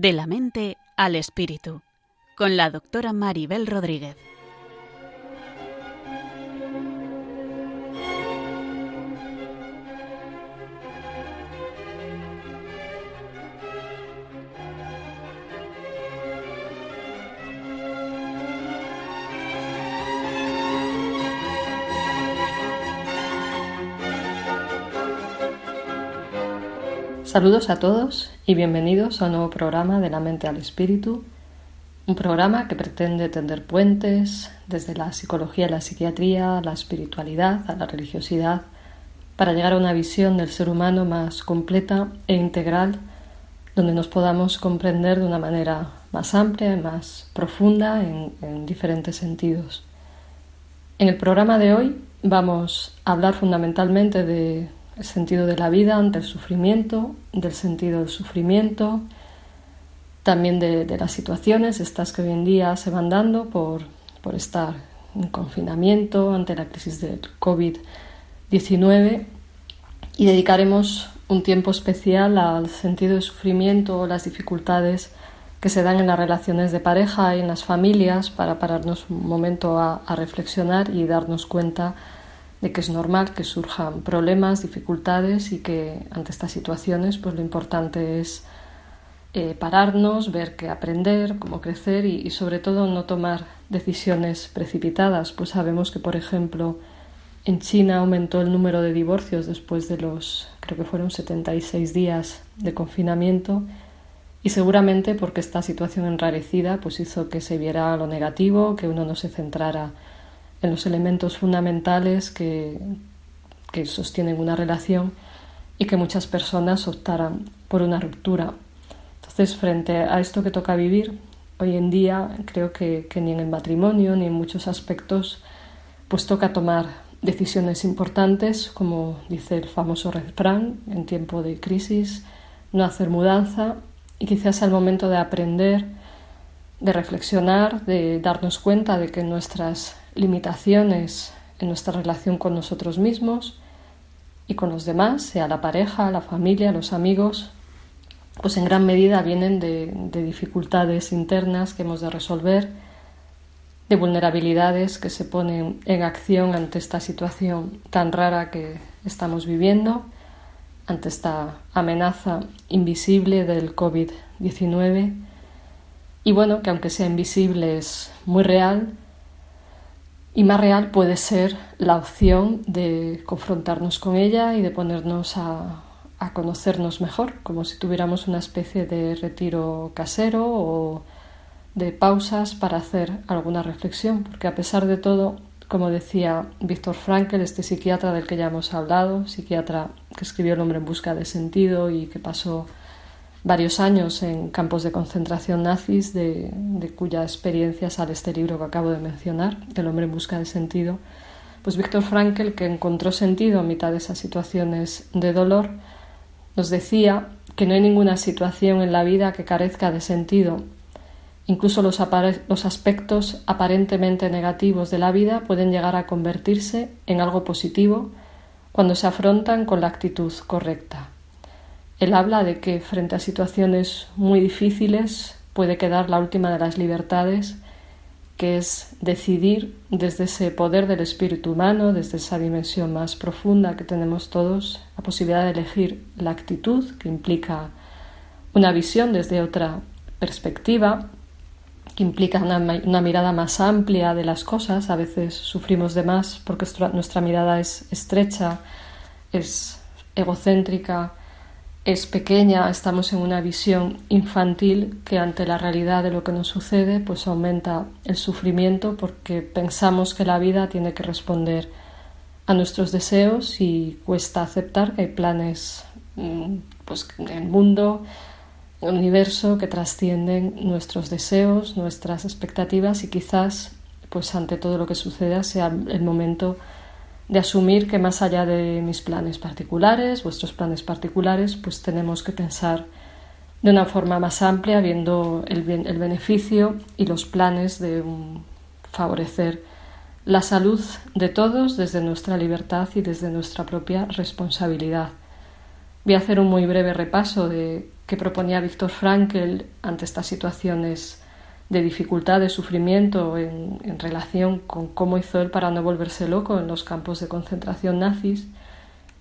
De la mente al espíritu, con la doctora Maribel Rodríguez. Saludos a todos y bienvenidos a un nuevo programa de la mente al espíritu, un programa que pretende tender puentes desde la psicología y la psiquiatría, la espiritualidad, a la religiosidad, para llegar a una visión del ser humano más completa e integral, donde nos podamos comprender de una manera más amplia y más profunda en diferentes sentidos. En el programa de hoy vamos a hablar fundamentalmente de el sentido de la vida ante el sufrimiento, del sentido del sufrimiento, también de, las situaciones, estas que hoy en día se van dando por, por estar en confinamiento ante la crisis del COVID-19 y dedicaremos un tiempo especial al sentido de sufrimiento o las dificultades que se dan en las relaciones de pareja y en las familias para pararnos un momento a, reflexionar y darnos cuenta que es normal que surjan problemas, dificultades y que ante estas situaciones pues lo importante es eh, pararnos, ver qué aprender, cómo crecer y, sobre todo no tomar decisiones precipitadas. Pues sabemos que, por ejemplo, en China aumentó el número de divorcios después de los, creo que fueron 76 días de confinamiento y seguramente porque esta situación enrarecida pues hizo que se viera lo negativo, que uno no se centrara en los elementos fundamentales que, que sostienen una relación y que muchas personas optaran por una ruptura. Entonces, frente a esto que toca vivir, hoy en día creo que, que, ni en el matrimonio ni en muchos aspectos, pues toca tomar decisiones importantes, como dice el famoso refrán, en tiempo de crisis, no hacer mudanza y quizás el momento de aprender, de reflexionar, de darnos cuenta de que nuestras limitaciones en nuestra relación con nosotros mismos y con los demás, sea la pareja, la familia, los amigos, pues en gran medida vienen de, dificultades internas que hemos de resolver, de vulnerabilidades que se ponen en acción ante esta situación tan rara que estamos viviendo, ante esta amenaza invisible del COVID-19 y bueno, que aunque sea invisible es muy real, y más real puede ser la opción de confrontarnos con ella y de ponernos a, conocernos mejor, como si tuviéramos una especie de retiro casero o de pausas para hacer alguna reflexión, porque a pesar de todo, como decía Víctor Frankl, este psiquiatra del que ya hemos hablado, psiquiatra que escribió El hombre en busca de sentido y que pasó varios años en campos de concentración nazis, de, cuya experiencia sale este libro que acabo de mencionar, El hombre en busca de sentido, pues Víctor Frankl, que encontró sentido a mitad de esas situaciones de dolor, nos decía que no hay ninguna situación en la vida que carezca de sentido. Incluso los aspectos aparentemente negativos de la vida pueden llegar a convertirse en algo positivo cuando se afrontan con la actitud correcta. Él habla de que frente a situaciones muy difíciles puede quedar la última de las libertades, que es decidir desde ese poder del espíritu humano, desde esa dimensión más profunda que tenemos todos, la posibilidad de elegir la actitud, que implica una visión desde otra perspectiva, que implica una, mirada más amplia de las cosas. A veces sufrimos de más porque nuestra mirada es estrecha, es egocéntrica, es pequeña, estamos en una visión infantil que ante la realidad de lo que nos sucede, pues aumenta el sufrimiento porque pensamos que la vida tiene que responder a nuestros deseos y cuesta aceptar que hay planes mm, pues en el mundo, el universo que trascienden nuestros deseos, nuestras expectativas y quizás pues ante todo lo que suceda sea el momento de asumir que más allá de mis planes particulares, vuestros planes particulares, pues tenemos que pensar de una forma más amplia, viendo el, el beneficio y los planes de favorecer la salud de todos desde nuestra libertad y desde nuestra propia responsabilidad. Voy a hacer un muy breve repaso de que proponía Víctor Frankl ante estas situaciones de dificultad, de sufrimiento en, relación con cómo hizo él para no volverse loco en los campos de concentración nazis.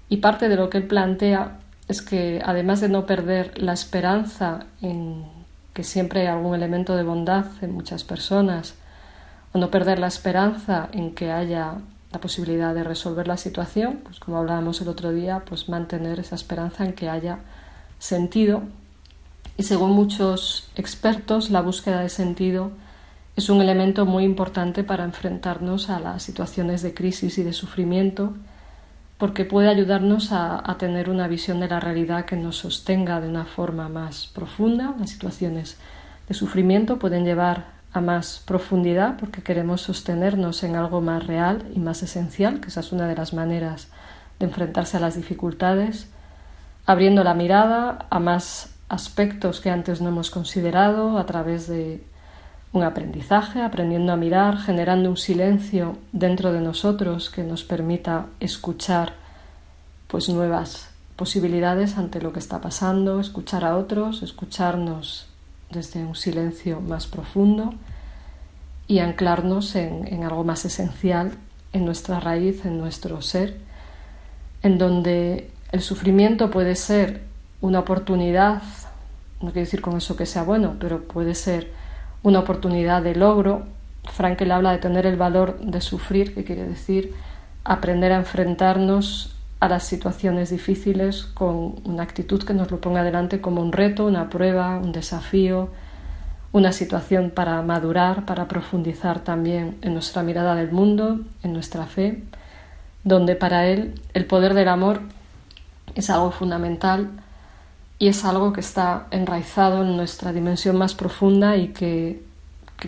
Y parte de lo que él plantea es que además de no perder la esperanza en que siempre hay algún elemento de bondad en muchas personas, o no perder la esperanza en que haya la posibilidad de resolver la situación, pues como hablábamos el otro día, pues mantener esa esperanza en que haya sentido. Y según muchos expertos, la búsqueda de sentido es un elemento muy importante para enfrentarnos a las situaciones de crisis y de sufrimiento, porque puede ayudarnos a, tener una visión de la realidad que nos sostenga de una forma más profunda. Las situaciones de sufrimiento pueden llevar a más profundidad porque queremos sostenernos en algo más real y más esencial, que esa es una de las maneras de enfrentarse a las dificultades, abriendo la mirada a más aspectos que antes no hemos considerado a través de un aprendizaje, aprendiendo a mirar, generando un silencio dentro de nosotros que nos permita escuchar pues nuevas posibilidades ante lo que está pasando, escuchar a otros, escucharnos desde un silencio más profundo y anclarnos en, algo más esencial, en nuestra raíz, en nuestro ser, en donde el sufrimiento puede ser una oportunidad, no quiero decir con eso que sea bueno, pero puede ser una oportunidad de logro. Frankel habla de tener el valor de sufrir, que quiere decir aprender a enfrentarnos a las situaciones difíciles con una actitud que nos lo ponga adelante como un reto, una prueba, un desafío, una situación para madurar, para profundizar también en nuestra mirada del mundo, en nuestra fe, donde para él el poder del amor es algo fundamental y es algo que está enraizado en nuestra dimensión más profunda y que,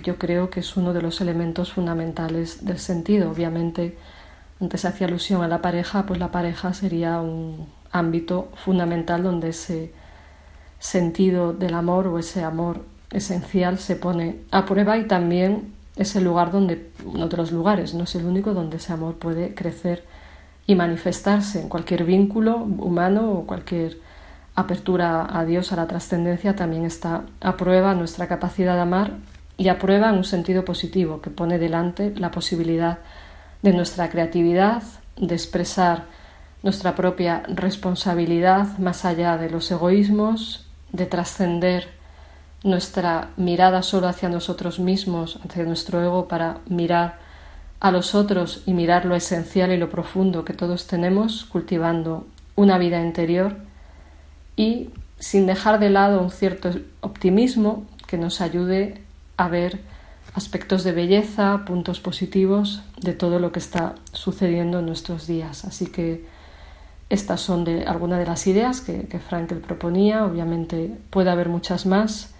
yo creo que es uno de los elementos fundamentales del sentido. Obviamente, antes hacía alusión a la pareja, pues la pareja sería un ámbito fundamental donde ese sentido del amor o ese amor esencial se pone a prueba y también es el lugar donde, uno de los lugares, no es el único donde ese amor puede crecer y manifestarse en cualquier vínculo humano o cualquier apertura a Dios, a la trascendencia, también está a prueba nuestra capacidad de amar y a prueba en un sentido positivo, que pone delante la posibilidad de nuestra creatividad, de expresar nuestra propia responsabilidad más allá de los egoísmos, de trascender nuestra mirada solo hacia nosotros mismos, hacia nuestro ego, para mirar a los otros y mirar lo esencial y lo profundo que todos tenemos, cultivando una vida interior y sin dejar de lado un cierto optimismo que nos ayude a ver aspectos de belleza, puntos positivos de todo lo que está sucediendo en nuestros días. Así que estas son de algunas de las ideas que, que Frankel proponía. Obviamente puede haber muchas más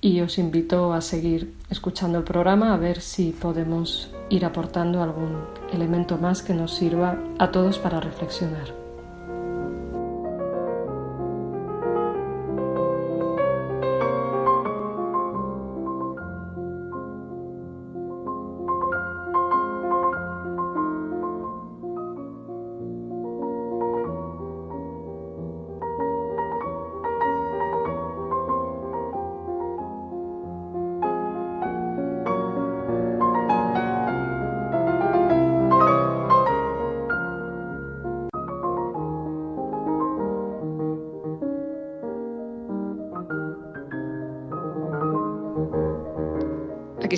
y os invito a seguir escuchando el programa a ver si podemos ir aportando algún elemento más que nos sirva a todos para reflexionar.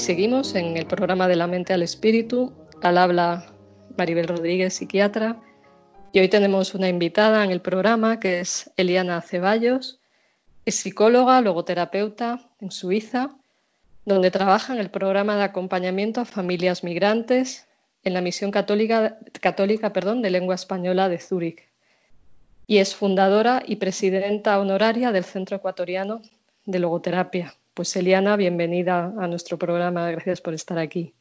Seguimos en el programa de la mente al espíritu. Al habla Maribel Rodríguez, psiquiatra. Y hoy tenemos una invitada en el programa que es Eliana Ceballos. Es psicóloga, logoterapeuta en Suiza, donde trabaja en el programa de acompañamiento a familias migrantes en la misión católica, católica perdón, de lengua española de Zúrich. Y es fundadora y presidenta honoraria del Centro Ecuatoriano de Logoterapia. Pues Eliana, bienvenida a nuestro programa. Gracias por estar aquí.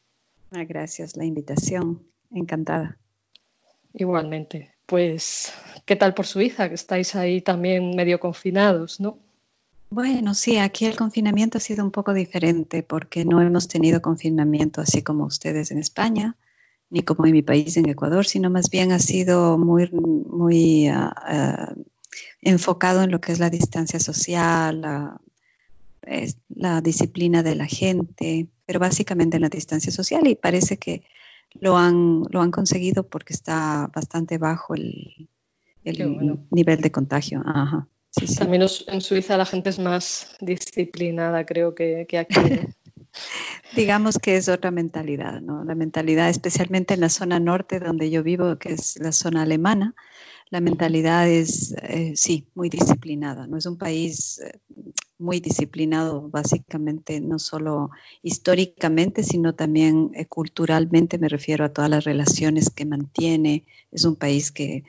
Ah, gracias la invitación. Encantada. Igualmente. Pues, ¿qué tal por Suiza? Que estáis ahí también medio confinados, ¿no? Bueno, sí, aquí el confinamiento ha sido un poco diferente porque no hemos tenido confinamiento así como ustedes en España, ni como en mi país, en Ecuador, sino más bien ha sido muy, muy uh, uh, enfocado en lo que es la distancia social, la, la disciplina de la gente, pero básicamente en la distancia social y parece que lo han, lo han conseguido porque está bastante bajo el, nivel de contagio. También en Suiza la gente es más disciplinada, creo que, que aquí. Digamos que es otra mentalidad, ¿no? La mentalidad, especialmente en la zona norte donde yo vivo, que es la zona alemana, la mentalidad es, eh, sí, muy disciplinada. No es un país eh, muy disciplinado, básicamente, no solo históricamente, sino también eh, culturalmente. Me refiero a todas las relaciones que mantiene. Es un país que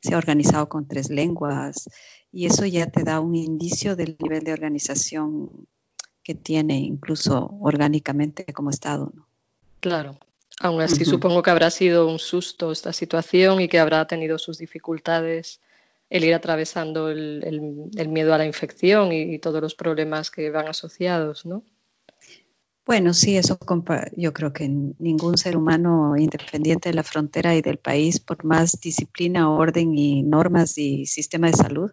se ha organizado con tres lenguas y eso ya te da un indicio del nivel de organización que tiene, incluso orgánicamente como Estado. ¿no? Claro. Aún así, supongo que habrá sido un susto esta situación y que habrá tenido sus dificultades el ir atravesando el, miedo a la infección y, todos los problemas que van asociados, ¿no? Bueno, sí, eso yo creo que ningún ser humano independiente de la frontera y del país, por más disciplina, orden y normas y sistema de salud,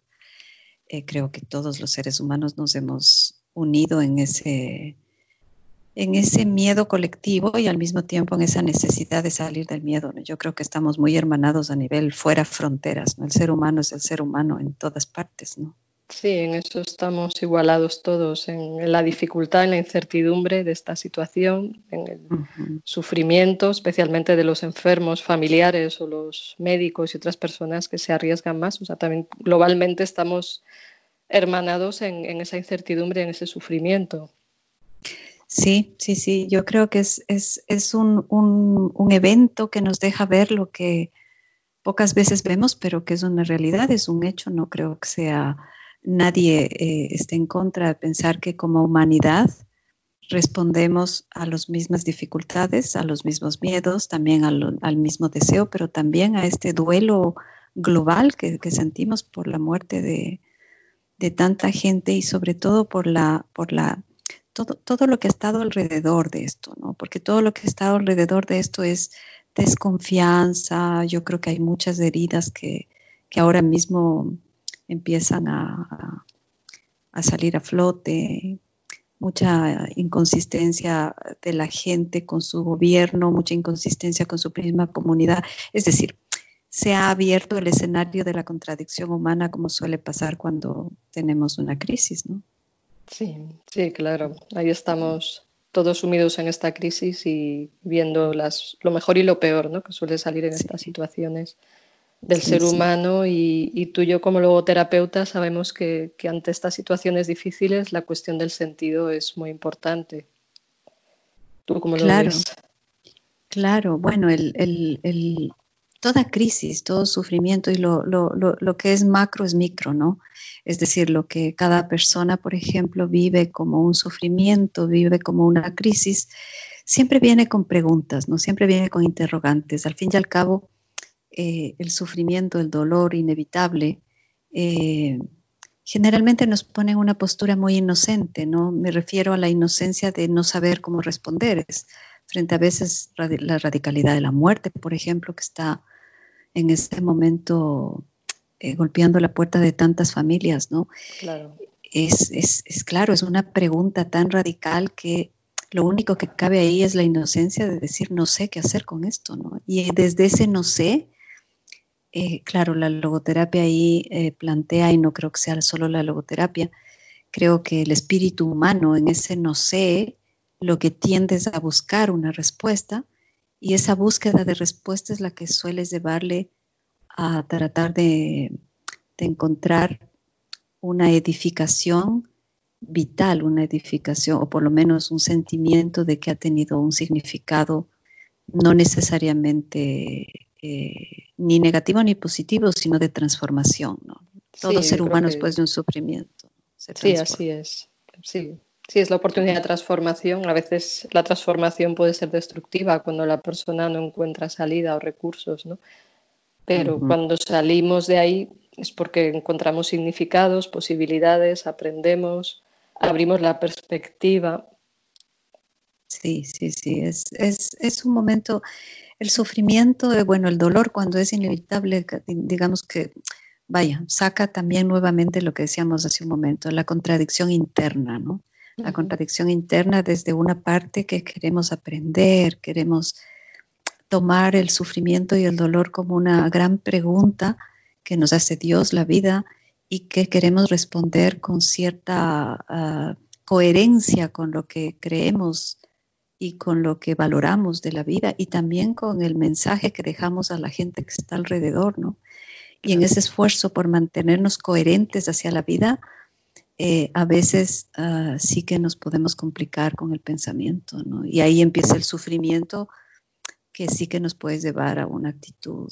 eh, creo que todos los seres humanos nos hemos unido en ese, en ese miedo colectivo y al mismo tiempo en esa necesidad de salir del miedo. Yo creo que estamos muy hermanados a nivel fuera fronteras. El ser humano es el ser humano en todas partes. ¿no? Sí, en eso estamos igualados todos, en la dificultad, en la incertidumbre de esta situación, en el sufrimiento, especialmente de los enfermos familiares o los médicos y otras personas que se arriesgan más. O sea, también globalmente estamos hermanados en, en esa incertidumbre, en ese sufrimiento. Sí, sí, sí, yo creo que es, es, un, un, evento que nos deja ver lo que pocas veces vemos, pero que es una realidad, es un hecho, no creo que sea nadie eh, esté en contra de pensar que como humanidad respondemos a las mismas dificultades, a los mismos miedos, también al, mismo deseo, pero también a este duelo global que, sentimos por la muerte de, de, tanta gente y sobre todo por la, por la todo, lo que ha estado alrededor de esto, ¿no? Porque todo lo que ha estado alrededor de esto es desconfianza, yo creo que hay muchas heridas que, ahora mismo empiezan a, salir a flote, mucha inconsistencia de la gente con su gobierno, mucha inconsistencia con su misma comunidad. Es decir, se ha abierto el escenario de la contradicción humana como suele pasar cuando tenemos una crisis, ¿no? Sí, sí, claro. Ahí estamos todos sumidos en esta crisis y viendo las, lo mejor y lo peor ¿no? que suele salir en estas situaciones del ser humano y, tú y yo como logoterapeuta sabemos que, ante estas situaciones difíciles la cuestión del sentido es muy importante. ¿Tú cómo lo claro. ves? Claro, bueno, el, toda crisis, todo sufrimiento y lo, lo, que es macro es micro, ¿no? Es decir, lo que cada persona, por ejemplo, vive como un sufrimiento, vive como una crisis, siempre viene con preguntas, ¿no? Siempre viene con interrogantes. Al fin y al cabo, eh, el sufrimiento, el dolor inevitable, eh, generalmente nos pone en una postura muy inocente, ¿no? Me refiero a la inocencia de no saber cómo responder. frente a veces la radicalidad de la muerte, por ejemplo, que está en este momento eh, golpeando la puerta de tantas familias, ¿no? Claro. Es, es, es, claro, es una pregunta tan radical que lo único que cabe ahí es la inocencia de decir no sé qué hacer con esto, ¿no? Y desde ese no sé, eh, claro, la logoterapia ahí eh, plantea, y no creo que sea solo la logoterapia, creo que el espíritu humano en ese no sé, lo que tiendes a buscar una respuesta, y esa búsqueda de respuesta es la que suele llevarle a tratar de, encontrar una edificación vital, una edificación o por lo menos un sentimiento de que ha tenido un significado no necesariamente eh, ni negativo ni positivo, sino de transformación. Todo ser humano después de un sufrimiento. sí, así es. Sí, Sí, es la oportunidad de transformación. A veces la transformación puede ser destructiva cuando la persona no encuentra salida o recursos, ¿no? Pero cuando salimos de ahí es porque encontramos significados, posibilidades, aprendemos, abrimos la perspectiva. Sí, sí, sí, es, es, es un momento, el sufrimiento, bueno, el dolor cuando es inevitable, digamos que vaya, saca también nuevamente lo que decíamos hace un momento, la contradicción interna, ¿no? La contradicción interna desde una parte que queremos aprender, queremos tomar el sufrimiento y el dolor como una gran pregunta que nos hace Dios la vida y que queremos responder con cierta ah, coherencia con lo que creemos y con lo que valoramos de la vida y también con el mensaje que dejamos a la gente que está alrededor, ¿no? Y en ese esfuerzo por mantenernos coherentes hacia la vida, eh, a veces ah, sí que nos podemos complicar con el pensamiento, ¿no? Y ahí empieza el sufrimiento que sí que nos puede llevar a una actitud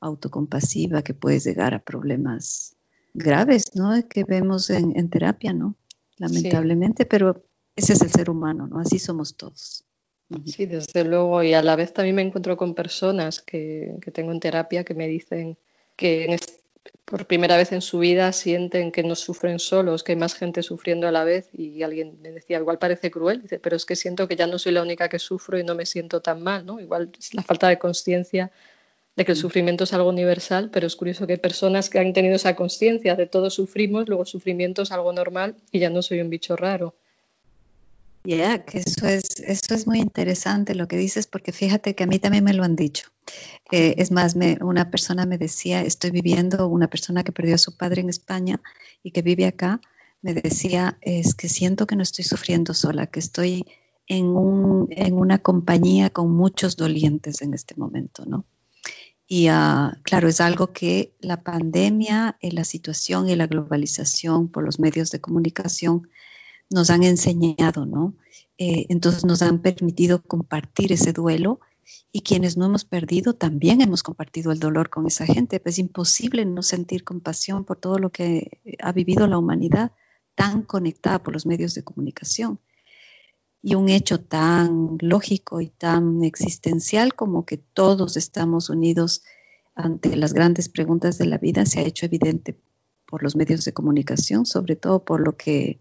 autocompasiva, que puede llegar a problemas graves, ¿no? Que vemos en, terapia, ¿no? Lamentablemente, pero ese es el ser humano, ¿no? Así somos todos. Sí, desde luego, y a la vez también me encuentro con personas que, que tengo en terapia que me dicen que por primera vez en su vida sienten que no sufren solos, que hay más gente sufriendo a la vez y alguien me decía, igual parece cruel, dice, pero es que siento que ya no soy la única que sufro y no me siento tan mal, ¿no? Igual es la falta de conciencia de que el mm. sufrimiento es algo universal, pero es curioso que personas que han tenido esa conciencia de todos sufrimos, luego sufrimiento es algo normal y ya no soy un bicho raro. Ya, que eso es, eso es muy interesante lo que dices, porque fíjate que a mí también me lo han dicho. Eh, es más, me, una persona me decía, estoy viviendo, una persona que perdió a su padre en España y que vive acá, me decía, es que siento que no estoy sufriendo sola, que estoy en, un, en una compañía con muchos dolientes en este momento, ¿no? Y uh, claro, es algo que la pandemia, la situación y la globalización por los medios de comunicación nos han enseñado, ¿no? Eh, entonces nos han permitido compartir ese duelo y quienes no hemos perdido también hemos compartido el dolor con esa gente. Es imposible no sentir compasión por todo lo que ha vivido la humanidad tan conectada por los medios de comunicación. Y un hecho tan lógico y tan existencial como que todos estamos unidos ante las grandes preguntas de la vida se ha hecho evidente por los medios de comunicación, sobre todo por lo que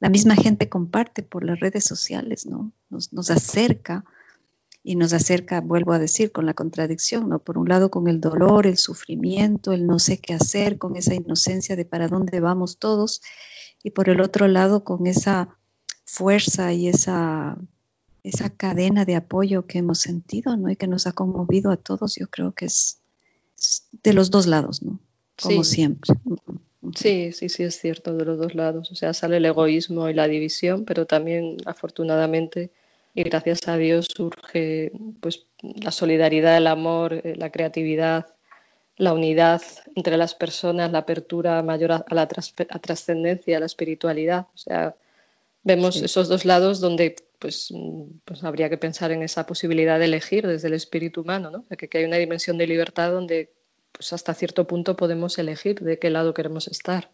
la misma gente comparte por las redes sociales, ¿no? Nos, acerca y nos acerca, vuelvo a decir, con la contradicción, ¿no? Por un lado con el dolor, el sufrimiento, el no sé qué hacer, con esa inocencia de para dónde vamos todos, y por el otro lado con esa fuerza y esa, esa cadena de apoyo que hemos sentido, ¿no? Y que nos ha conmovido a todos, yo creo que es, de los dos lados, ¿no? Como siempre. Sí, sí, sí, es cierto, de los dos lados. O sea, sale el egoísmo y la división, pero también, afortunadamente, y gracias a Dios, surge pues, la solidaridad, el amor, eh, la creatividad, la unidad entre las personas, la apertura mayor a, la trascendencia, a la espiritualidad. O sea, vemos esos dos lados donde pues, pues habría que pensar en esa posibilidad de elegir desde el espíritu humano, ¿no? que, que hay una dimensión de libertad donde pues hasta cierto punto podemos elegir de qué lado queremos estar.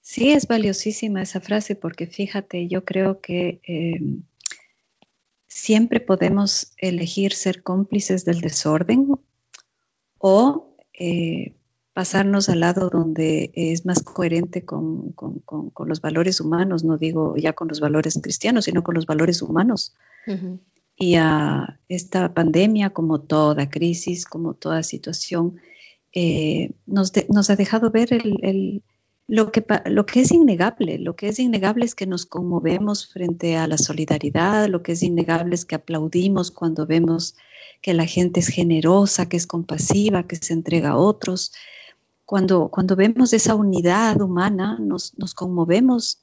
Sí, es valiosísima esa frase porque fíjate, yo creo que em, siempre podemos elegir ser cómplices del desorden o eh, pasarnos al lado donde es más coherente con, los valores humanos, no digo ya con los valores cristianos, sino con los valores humanos. Y a esta pandemia, como toda crisis, como toda situación, eh, nos, ha dejado ver lo, que, lo que es innegable. Lo que es innegable es que nos conmovemos frente a la solidaridad, lo que es innegable es que aplaudimos cuando vemos que la gente es generosa, que es compasiva, que se entrega a otros. Cuando, cuando vemos esa unidad humana, nos, nos conmovemos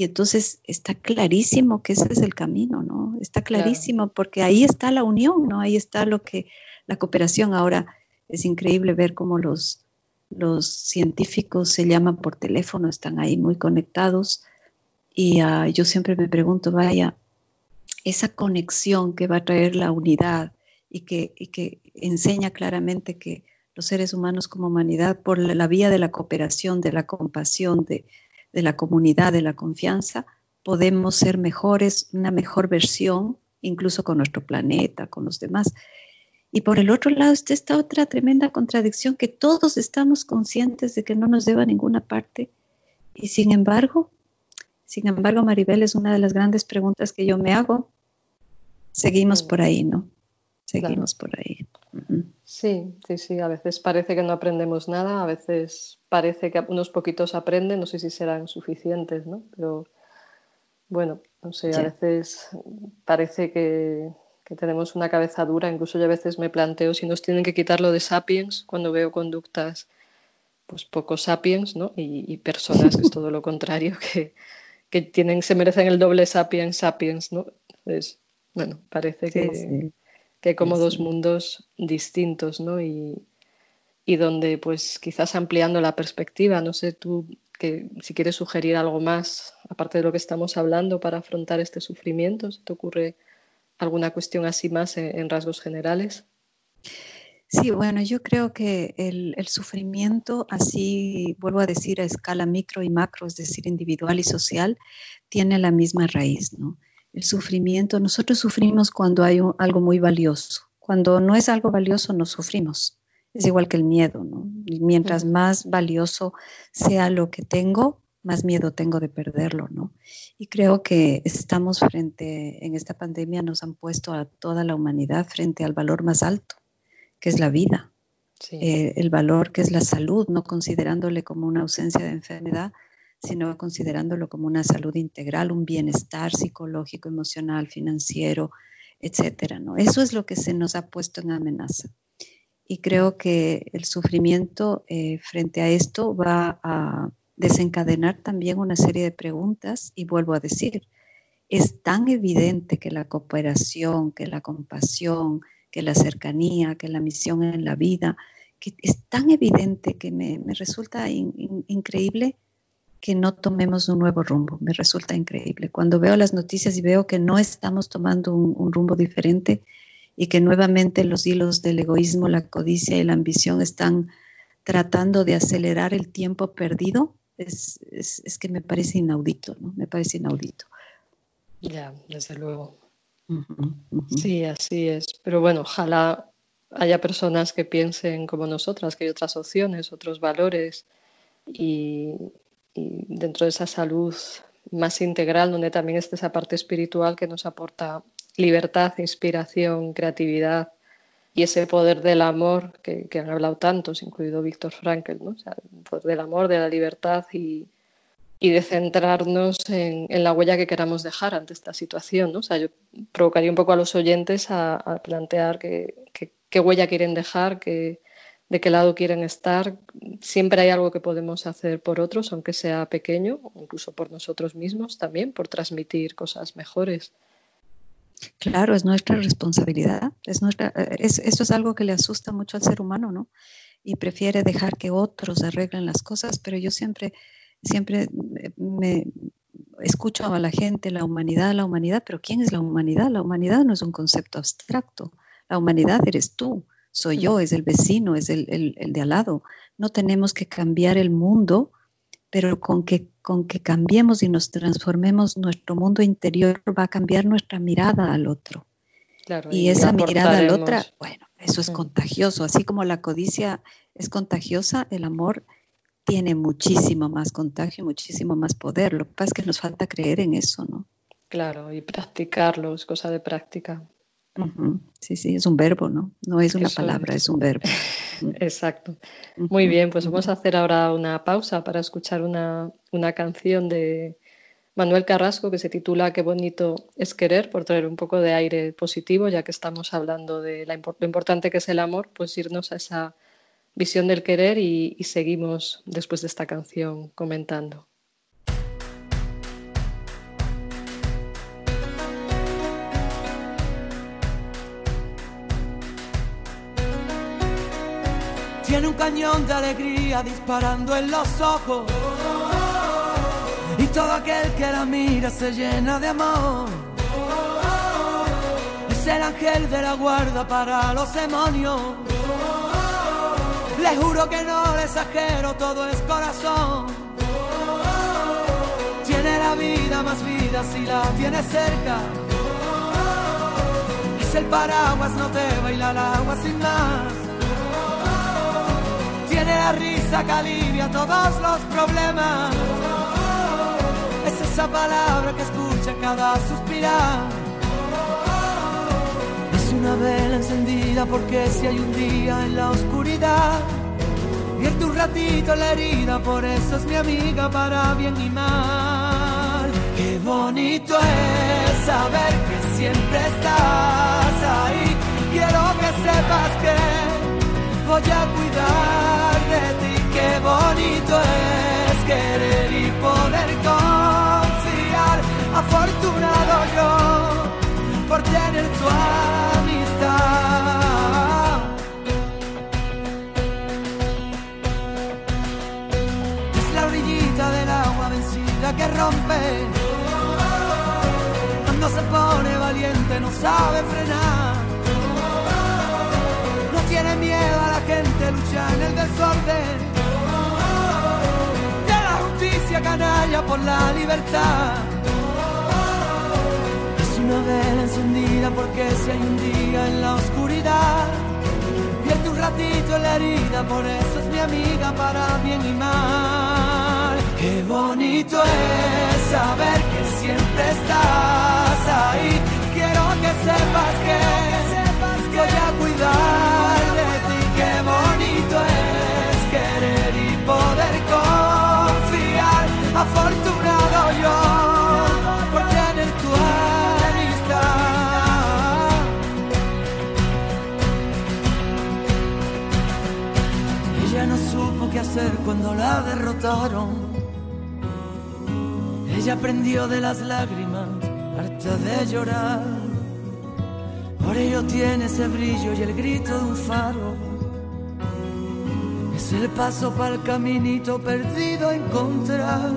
y entonces está clarísimo que ese es el camino, ¿no? Está clarísimo porque ahí está la unión, ¿no? Ahí está lo que la cooperación. Ahora es increíble ver cómo los, los científicos se llaman por teléfono, están ahí muy conectados. Y ah, yo siempre me pregunto, vaya, esa conexión que va a traer la unidad y que, y que enseña claramente que los seres humanos como humanidad, por la vía de la cooperación, de la compasión, de, de la comunidad, de la confianza, podemos ser mejores, una mejor versión, incluso con nuestro planeta, con los demás. Y por el otro lado está esta otra tremenda contradicción que todos estamos conscientes de que no nos lleva a ninguna parte. Y sin embargo, sin embargo, Maribel, es una de las grandes preguntas que yo me hago. Seguimos por ahí, ¿no? Seguimos por ahí. Sí, sí, sí, a veces parece que no aprendemos nada, a veces parece que unos poquitos aprenden, no sé si serán suficientes, ¿no? Pero bueno, no sé, a veces parece que, tenemos una cabeza dura, incluso yo a veces me planteo si nos tienen que quitar lo de sapiens cuando veo conductas pues poco sapiens, ¿no? Y, personas que es todo lo contrario, que, que, tienen, se merecen el doble sapiens sapiens, ¿no? Entonces, bueno, parece que, que como dos mundos distintos, ¿no? Y, y donde pues quizás ampliando la perspectiva, no sé tú que si quieres sugerir algo más, aparte de lo que estamos hablando, para afrontar este sufrimiento, ¿se te ocurre alguna cuestión así más en, rasgos generales? Sí, bueno, yo creo que el, el, sufrimiento, así vuelvo a decir a escala micro y macro, es decir, individual y social, tiene la misma raíz, ¿no? El sufrimiento, nosotros sufrimos cuando hay algo muy valioso. Cuando no es algo valioso, no sufrimos es igual que el miedo, ¿no? mientras más valioso sea lo que tengo, más miedo tengo de perderlo, ¿no? Y creo que estamos frente, en esta pandemia nos han puesto a toda la humanidad frente al valor más alto, que es la vida, eh, el valor que es la salud, no considerándole como una ausencia de enfermedad, sino considerándolo como una salud integral, un bienestar psicológico, emocional, financiero, etcétera, ¿no? Eso es lo que se nos ha puesto en amenaza. Y creo que el sufrimiento eh, frente a esto va a desencadenar también una serie de preguntas y vuelvo a decir, es tan evidente que la cooperación, que la compasión, que la cercanía, que la misión en la vida, que es tan evidente que me, resulta increíble que no tomemos un nuevo rumbo. Me resulta increíble. Cuando veo las noticias y veo que no estamos tomando un rumbo diferente, y que nuevamente los hilos del egoísmo, la codicia y la ambición están tratando de acelerar el tiempo perdido, es, es, que me parece inaudito, ¿no? Me parece inaudito. Ya, desde luego. Sí, así es. Pero bueno, ojalá haya personas que piensen como nosotras, que hay otras opciones, otros valores y, y dentro de esa salud más integral, donde también esté esa parte espiritual que nos aporta libertad, inspiración, creatividad y ese poder del amor que, han hablado tantos, incluido Víctor Frankl, ¿no? el poder del amor, de la libertad y, de centrarnos en, la huella que queramos dejar ante esta situación. ¿no? O sea, yo provocaría un poco a los oyentes a, plantear qué huella quieren dejar, de qué lado quieren estar. Siempre hay algo que podemos hacer por otros, aunque sea pequeño, incluso por nosotros mismos también, por transmitir cosas mejores. Claro, es nuestra responsabilidad. Es nuestra, eh, eso es algo que le asusta mucho al ser humano, ¿no? Y prefiere dejar que otros arreglen las cosas, pero yo siempre, siempre me escucho a la gente, la humanidad, la humanidad, pero ¿quién es la humanidad? La humanidad no es un concepto abstracto. La humanidad eres tú, soy yo, es el vecino, es el, el, el de al lado. No tenemos que cambiar el mundo pero con que, con que cambiemos y nos transformemos, nuestro mundo interior va a cambiar nuestra mirada al otro. y, esa mirada al otro, bueno, eso es mm. contagioso. Así como la codicia es contagiosa, el amor tiene muchísimo más contagio, muchísimo más poder. Lo que pasa es que nos falta creer en eso, ¿no? Claro, y practicarlo, es cosa de práctica. Sí, sí, es un verbo, ¿no? No es una palabra, es. un verbo. Exacto. Muy bien, pues vamos a hacer ahora una pausa para escuchar una, canción de Manuel Carrasco que se titula Qué bonito es querer, por traer un poco de aire positivo, ya que estamos hablando de la, lo importante que es el amor, pues irnos a esa visión del querer y seguimos después de esta canción comentando. Tiene un cañón de alegría disparando en los ojos. Y todo aquel que la mira se llena de amor. Es el ángel de la guarda para los demonios. Le juro que no le exagero, todo es corazón. Tiene la vida más vida si la tiene cerca. Es el paraguas, no te baila el agua sin más tiene la risa que alivia todos los problemas. Es esa palabra que escucha cada suspirar. Es un una vela encendida porque si hay un día en la oscuridad, vierte un ratito la herida, por eso es mi amiga para bien y mal. Qué bonito es saber que siempre estás ahí. Quiero que sepas que voy a cuidar de ti. Qué bonito es querer y poder confiar. Afortunado yo por tener tu amistad. Es la orillita del agua vencida que rompe se pone valiente no sabe frenar. Tiene miedo a la gente, lucha en el desorden. De la justicia canalla por la libertad. Es una vela encendida porque si hay un día en la oscuridad, vierte un ratito en la herida, por eso es mi amiga para bien y mal. Qué bonito es saber que siempre estás ahí. Quiero que, sepas que voy a cuidar poder confiar. Afortunado yo por tener tu amistad. Ella no supo qué hacer cuando la derrotaron ella aprendió de las lágrimas, harta de llorar. Por ello tiene ese brillo y el grito de un faro. Es el paso para el caminito perdido encontrar.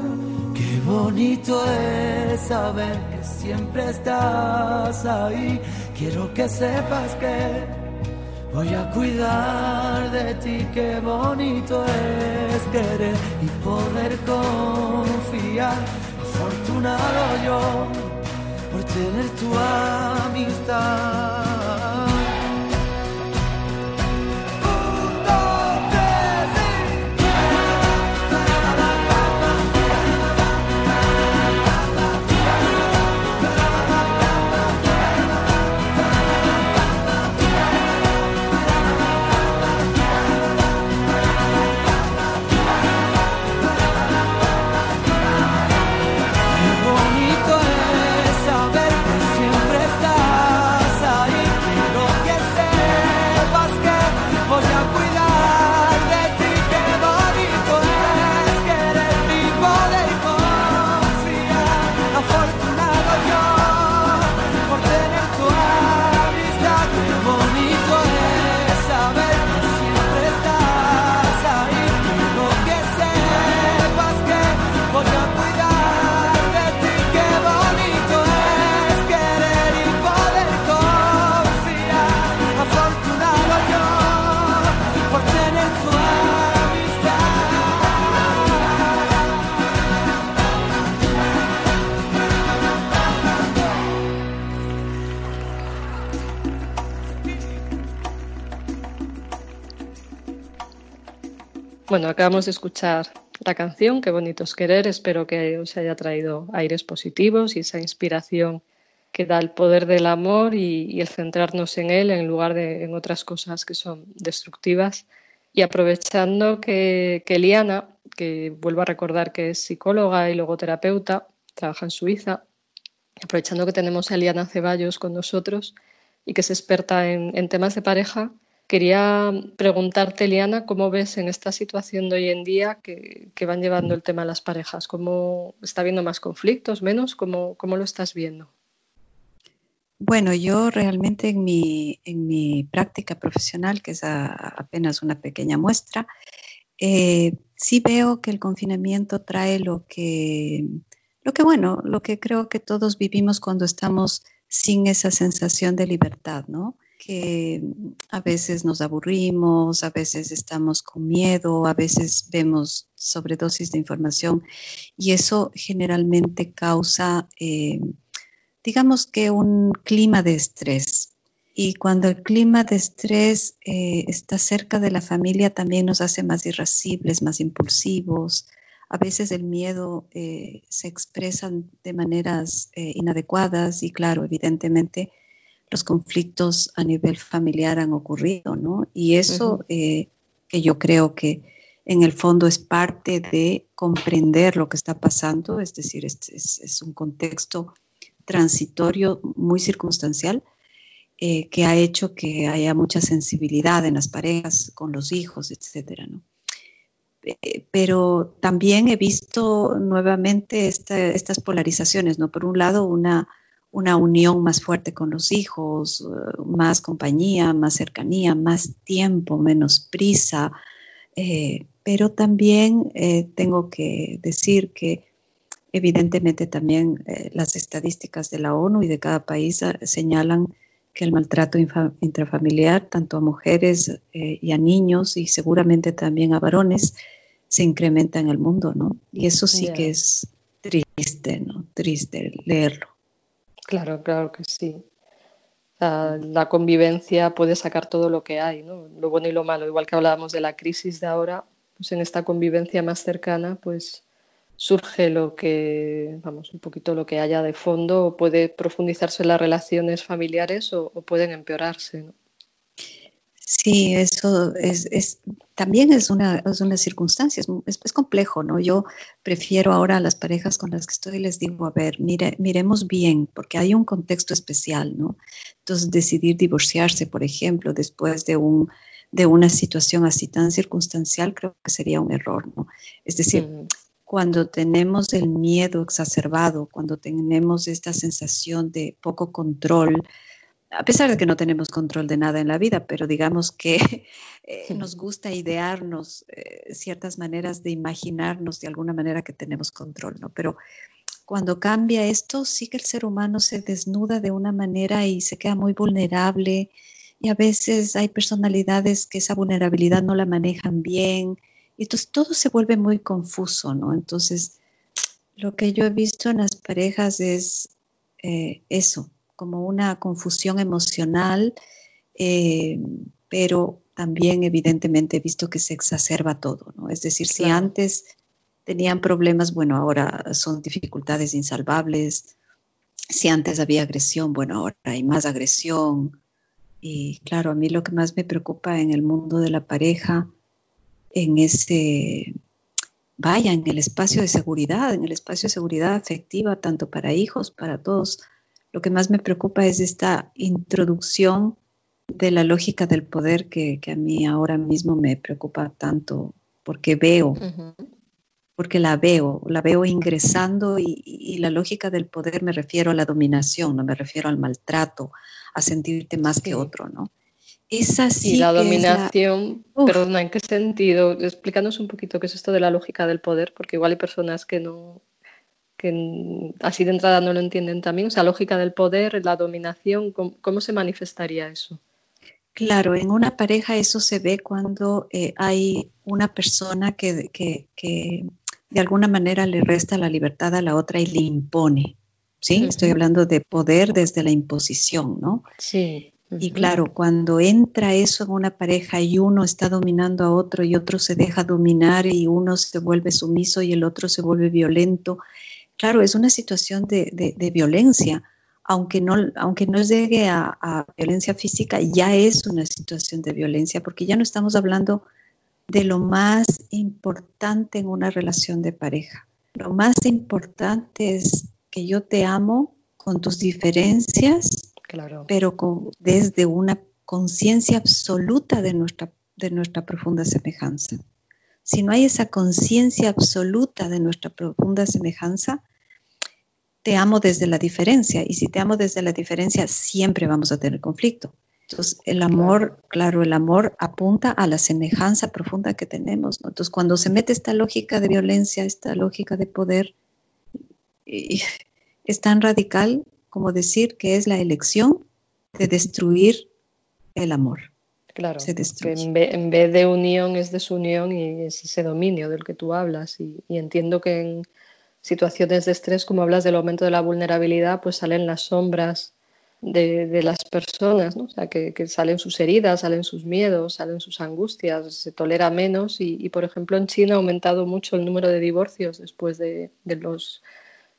Qué bonito es saber que siempre estás ahí. Quiero que sepas que voy a cuidar de ti. Qué bonito es querer y poder confiar afortunado yo por tener tu amistad. Acabamos de escuchar la canción, Qué bonito es querer. Espero que os haya traído aires positivos y esa inspiración que da el poder del amor y, el centrarnos en él en lugar de en otras cosas que son destructivas. Y aprovechando que, que que vuelvo a recordar que es psicóloga y logoterapeuta, trabaja en Suiza, aprovechando que tenemos a Liana Ceballos con nosotros y que es experta en temas de pareja, Quería preguntarte, Liana, ¿cómo ves en esta situación de hoy en día que, van llevando el tema de las parejas? ¿Cómo está habiendo más conflictos, menos? ¿Cómo, lo estás viendo? Bueno, yo realmente en mi, en mi práctica profesional, que es apenas una pequeña muestra, eh, sí veo que el confinamiento trae lo que, lo que, bueno, lo que creo que todos vivimos cuando estamos sin esa sensación de libertad, ¿no? Que a veces nos aburrimos, a veces estamos con miedo, a veces vemos sobredosis de información y eso generalmente causa, eh, digamos que un clima de estrés. Y cuando el clima de estrés eh, está cerca de la familia, también nos hace más irascibles, más impulsivos. A veces el miedo eh, se expresa de maneras inadecuadas y claro, evidentemente los conflictos a nivel familiar han ocurrido, ¿no? Y eso eh, que yo creo que en el fondo es parte de comprender lo que está pasando, es decir, es, un contexto transitorio muy circunstancial eh, que ha hecho que haya mucha sensibilidad en las parejas con los hijos, etcétera, ¿no? Eh, pero también he visto nuevamente estas polarizaciones, ¿no? Por un lado, una, una unión más fuerte con los hijos, eh, más compañía, más cercanía, más tiempo, menos prisa. Eh, pero también tengo que decir que evidentemente también las estadísticas de la ONU y de cada país señalan que el maltrato intrafamiliar, tanto a mujeres eh, y a niños y seguramente también a varones, se incrementa en el mundo, ¿no? Y eso sí que es triste, ¿no? Triste leerlo. Claro, claro que sí. La, convivencia puede sacar todo lo que hay, ¿no? Lo bueno y lo malo. Igual que hablábamos de la crisis de ahora, pues en esta convivencia más cercana, pues surge lo que, vamos, un poquito lo que haya de fondo, puede profundizarse en las relaciones familiares o, pueden empeorarse. Sí, eso es, también es una, es una circunstancia, es, complejo, ¿no? Yo prefiero ahora a las parejas con las que estoy, les digo, a ver, mire, miremos bien, porque hay un contexto especial, ¿no? Entonces, decidir divorciarse, por ejemplo, después de un, de una situación así tan circunstancial, creo que sería un error, ¿no? Es decir, mm cuando tenemos el miedo exacerbado, cuando tenemos esta sensación de poco control, a pesar de que no tenemos control de nada en la vida, pero digamos que eh, nos gusta idearnos eh, ciertas maneras de imaginarnos de alguna manera que tenemos control, ¿no? Pero cuando cambia esto, sí que el ser humano se desnuda de una manera y se queda muy vulnerable y a veces hay personalidades que esa vulnerabilidad no la manejan bien y entonces todo se vuelve muy confuso, ¿no? Entonces, lo que yo he visto en las parejas es eh, eso, como una confusión emocional, eh, pero también evidentemente he visto que se exacerba todo, ¿no? Es decir, si antes tenían problemas, bueno, ahora son dificultades insalvables. Si antes había agresión, bueno, ahora hay más agresión. Y claro, a mí lo que más me preocupa en el mundo de la pareja en ese, vaya, en el espacio de seguridad, en el espacio de seguridad afectiva, tanto para hijos, para todos. Lo que más me preocupa es esta introducción de la lógica del poder que, a mí ahora mismo me preocupa tanto, porque veo, porque la veo, la veo ingresando y, y, la lógica del poder me refiero a la dominación, no me refiero al maltrato, a sentirte más que otro, ¿no? y la dominación, perdona, ¿en qué sentido? Explícanos un poquito qué es esto de la lógica del poder, porque igual hay personas que no, que así de entrada no lo entienden también. O sea, lógica del poder, la dominación, ¿cómo, se manifestaría eso? Claro, en una pareja eso se ve cuando eh, hay una persona que, que, que, de alguna manera le resta la libertad a la otra y le impone. ¿Sí? Estoy hablando de poder desde la imposición, ¿no? Sí. Y claro, cuando entra eso en una pareja y uno está dominando a otro y otro se deja dominar y uno se vuelve sumiso y el otro se vuelve violento, claro, es una situación de, violencia. Aunque no, aunque no llegue a, a, violencia física, ya es una situación de violencia, porque ya no estamos hablando de lo más importante en una relación de pareja. Lo más importante es que yo te amo con tus diferencias, pero desde una conciencia absoluta de nuestra, de nuestra profunda semejanza. Si no hay esa conciencia absoluta de nuestra profunda semejanza, te amo desde la diferencia. Y si te amo desde la diferencia, siempre vamos a tener conflicto. Entonces, el amor, claro, el amor apunta a la semejanza profunda que tenemos. Entonces, cuando se mete esta lógica de violencia, esta lógica de poder, es tan radical como decir que es la elección de destruir el amor. Claro, que en, vez de unión es desunión y es ese dominio del que tú hablas. Y, entiendo que en situaciones de estrés, como hablas del aumento de la vulnerabilidad, pues salen las sombras de, las personas, ¿no? o sea, que, salen sus heridas, salen sus miedos, salen sus angustias, se tolera menos. Y, por ejemplo, en China ha aumentado mucho el número de divorcios después de, de los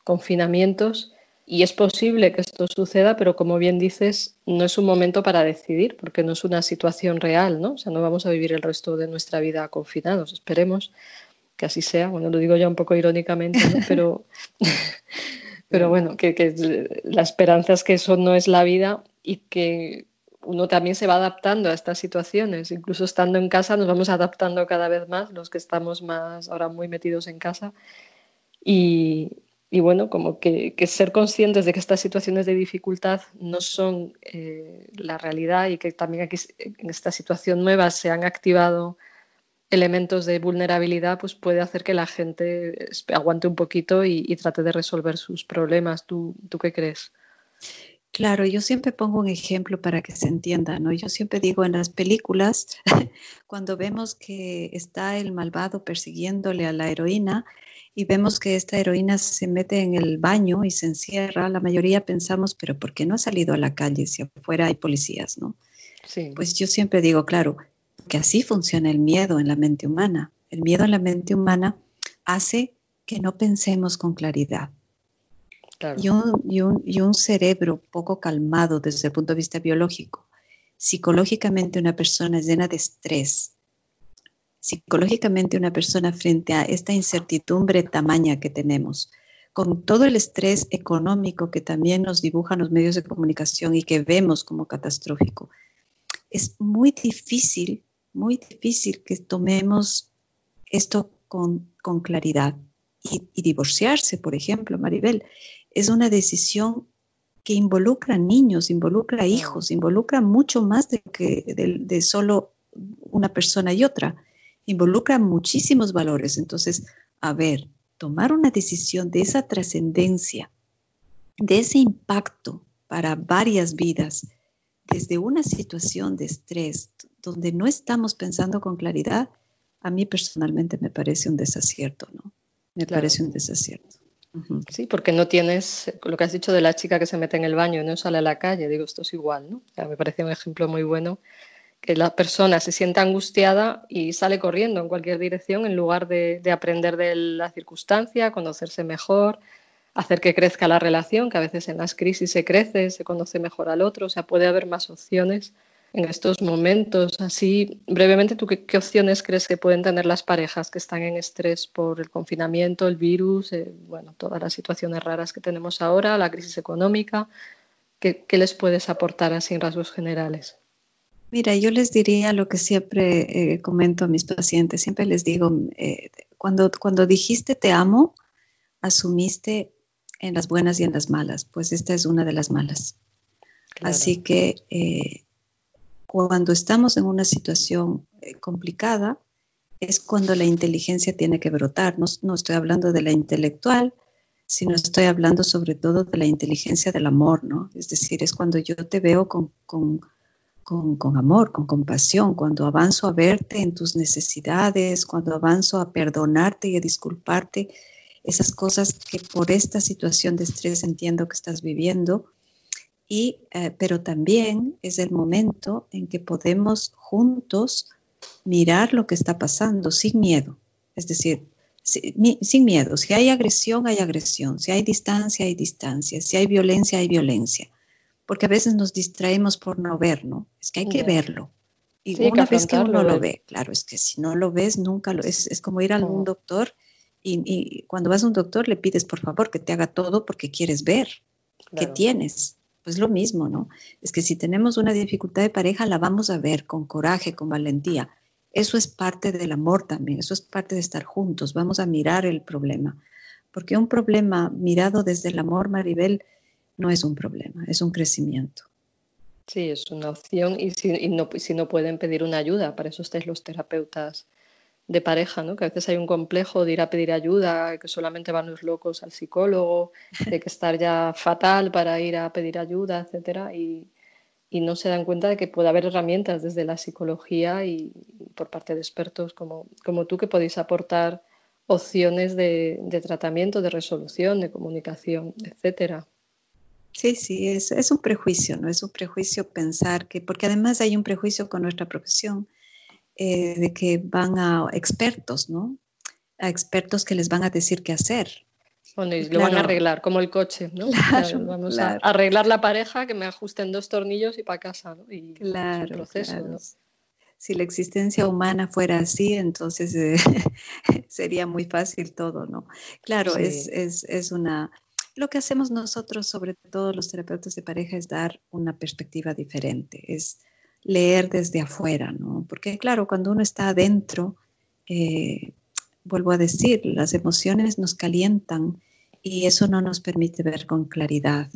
confinamientos y es posible que esto suceda, pero como bien dices, no es un momento para decidir, porque no es una situación real, ¿no? O sea, no vamos a vivir el resto de nuestra vida confinados, esperemos que así sea. Bueno, lo digo ya un poco irónicamente, pero, pero bueno, que, que la esperanza es que eso no es la vida y que uno también se va adaptando a estas situaciones. Incluso estando en casa nos vamos adaptando cada vez más, los que estamos más ahora muy metidos en casa. Y, y bueno, como que, ser conscientes de que estas situaciones de dificultad no son eh, la realidad y que también aquí en esta situación nueva se han activado elementos de vulnerabilidad, pues puede hacer que la gente aguante un poquito y, trate de resolver sus problemas. ¿Tú, ¿Tú qué crees? Claro, yo siempre pongo un ejemplo para que se entienda, ¿no? Yo siempre digo en las películas, cuando vemos que está el malvado persiguiéndole a la heroína y vemos que esta heroína se mete en el baño y se encierra, la mayoría pensamos, pero ¿por qué no ha salido a la calle si afuera hay policías, ¿no? Sí. Pues yo siempre digo, claro, que así funciona el miedo en la mente humana. El miedo en la mente humana hace que no pensemos con claridad y, un, cerebro poco calmado desde el punto de vista biológico. Psicológicamente una persona llena de estrés. Psicológicamente una persona frente a esta incertidumbre tamaña que tenemos, con todo el estrés económico que también nos dibujan los medios de comunicación y que vemos como catastrófico, es muy difícil, muy difícil que tomemos esto con, claridad. Y, y, divorciarse, por ejemplo, Maribel, es una decisión que involucra niños, involucra hijos, involucra mucho más de, que, de, solo una persona y otra, involucra muchísimos valores. Entonces, a ver, tomar una decisión de esa trascendencia, de ese impacto para varias vidas, desde una situación de estrés donde no estamos pensando con claridad, a mí personalmente me parece un desacierto, ¿no? Me parece un desacierto. Sí, porque no tienes lo que has dicho de la chica que se mete en el baño y no sale a la calle. Digo, esto es igual, ¿no? me parece un ejemplo muy bueno que la persona se sienta angustiada y sale corriendo en cualquier dirección en lugar de, aprender de la circunstancia, conocerse mejor, hacer que crezca la relación, que a veces en las crisis se crece, se conoce mejor al otro, o sea, puede haber más opciones en estos momentos. Así, brevemente, ¿tú qué, opciones crees que pueden tener las parejas que están en estrés por el confinamiento, el virus, eh, bueno, todas las situaciones raras que tenemos ahora, la crisis económica? ¿Qué, les puedes aportar así en rasgos generales? Mira, yo les diría lo que siempre eh, comento a mis pacientes, siempre les digo, eh, cuando, cuando dijiste te amo, asumiste en las buenas y en las malas, pues esta es una de las malas. Así que cuando estamos en una situación eh, complicada, es cuando la inteligencia tiene que brotar. No, estoy hablando de la intelectual, sino estoy hablando sobre todo de la inteligencia del amor, ¿no? Es decir, es cuando yo te veo con, con, con, amor, con compasión, cuando avanzo a verte en tus necesidades, cuando avanzo a perdonarte y a disculparte esas cosas que por esta situación de estrés entiendo que estás viviendo y, eh, pero también es el momento en que podemos juntos mirar lo que está pasando sin miedo. Es decir, sin miedo. Si hay agresión, hay agresión. Si hay distancia, hay distancia. Si hay violencia, hay violencia. Porque a veces nos distraemos por no ver, ¿no? Es que hay que verlo. Y una vez que uno lo ve, claro, es que si no lo ves, nunca lo es. Es como ir a un doctor y, y, cuando vas a un doctor le pides por favor que te haga todo porque quieres ver qué tienes. Pues lo mismo, ¿no? Es que si tenemos una dificultad de pareja, la vamos a ver con coraje, con valentía. Eso es parte del amor también, eso es parte de estar juntos, vamos a mirar el problema. Porque un problema mirado desde el amor, Maribel, no es un problema, es un crecimiento. Sí, es una opción y si, no, pueden pedir una ayuda, para eso estáis los terapeutas de pareja, ¿no? Que a veces hay un complejo de ir a pedir ayuda, que solamente van los locos al psicólogo, de que estar ya fatal para ir a pedir ayuda, etcétera, y, no se dan cuenta de que puede haber herramientas desde la psicología y, por parte de expertos como, como tú que podéis aportar opciones de, tratamiento, de resolución, de comunicación, etcétera. Sí, sí, es, es un prejuicio, ¿no? Es un prejuicio pensar que, porque además hay un prejuicio con nuestra profesión, eh, de que van a expertos, ¿no? A expertos que les van a decir qué hacer. Bueno, y lo van a arreglar, como el coche, ¿no? vamos a arreglar la pareja, que me ajusten dos tornillos y para casa, ¿no? Y claro, proceso, ¿no? Si la existencia humana fuera así, entonces eh, sería muy fácil todo, ¿no? Claro, es, es, es una... Lo que hacemos nosotros, sobre todo los terapeutas de pareja, es dar una perspectiva diferente, es leer desde afuera, ¿no? Porque claro, cuando uno está adentro, eh, vuelvo a decir, las emociones nos calientan y eso no nos permite ver con claridad.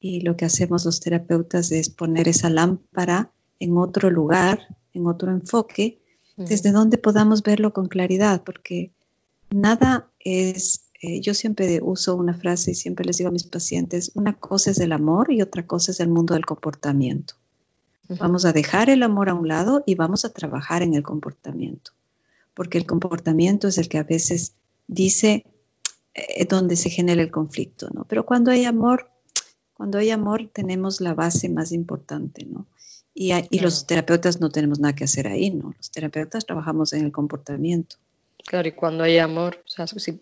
Y lo que hacemos los terapeutas es poner esa lámpara en otro lugar, en otro enfoque, desde donde podamos verlo con claridad, porque nada es, eh, yo siempre uso una frase y siempre les digo a mis pacientes, una cosa es el amor y otra cosa es el mundo del comportamiento. Vamos a dejar el amor a un lado y vamos a trabajar en el comportamiento, porque el comportamiento es el que a veces dice eh, dónde se genera el conflicto, ¿no? Pero cuando hay amor, cuando hay amor tenemos la base más importante, ¿no? Y, y los terapeutas no tenemos nada que hacer ahí, ¿no? Los terapeutas trabajamos en el comportamiento. Claro, y cuando hay amor, o sea, si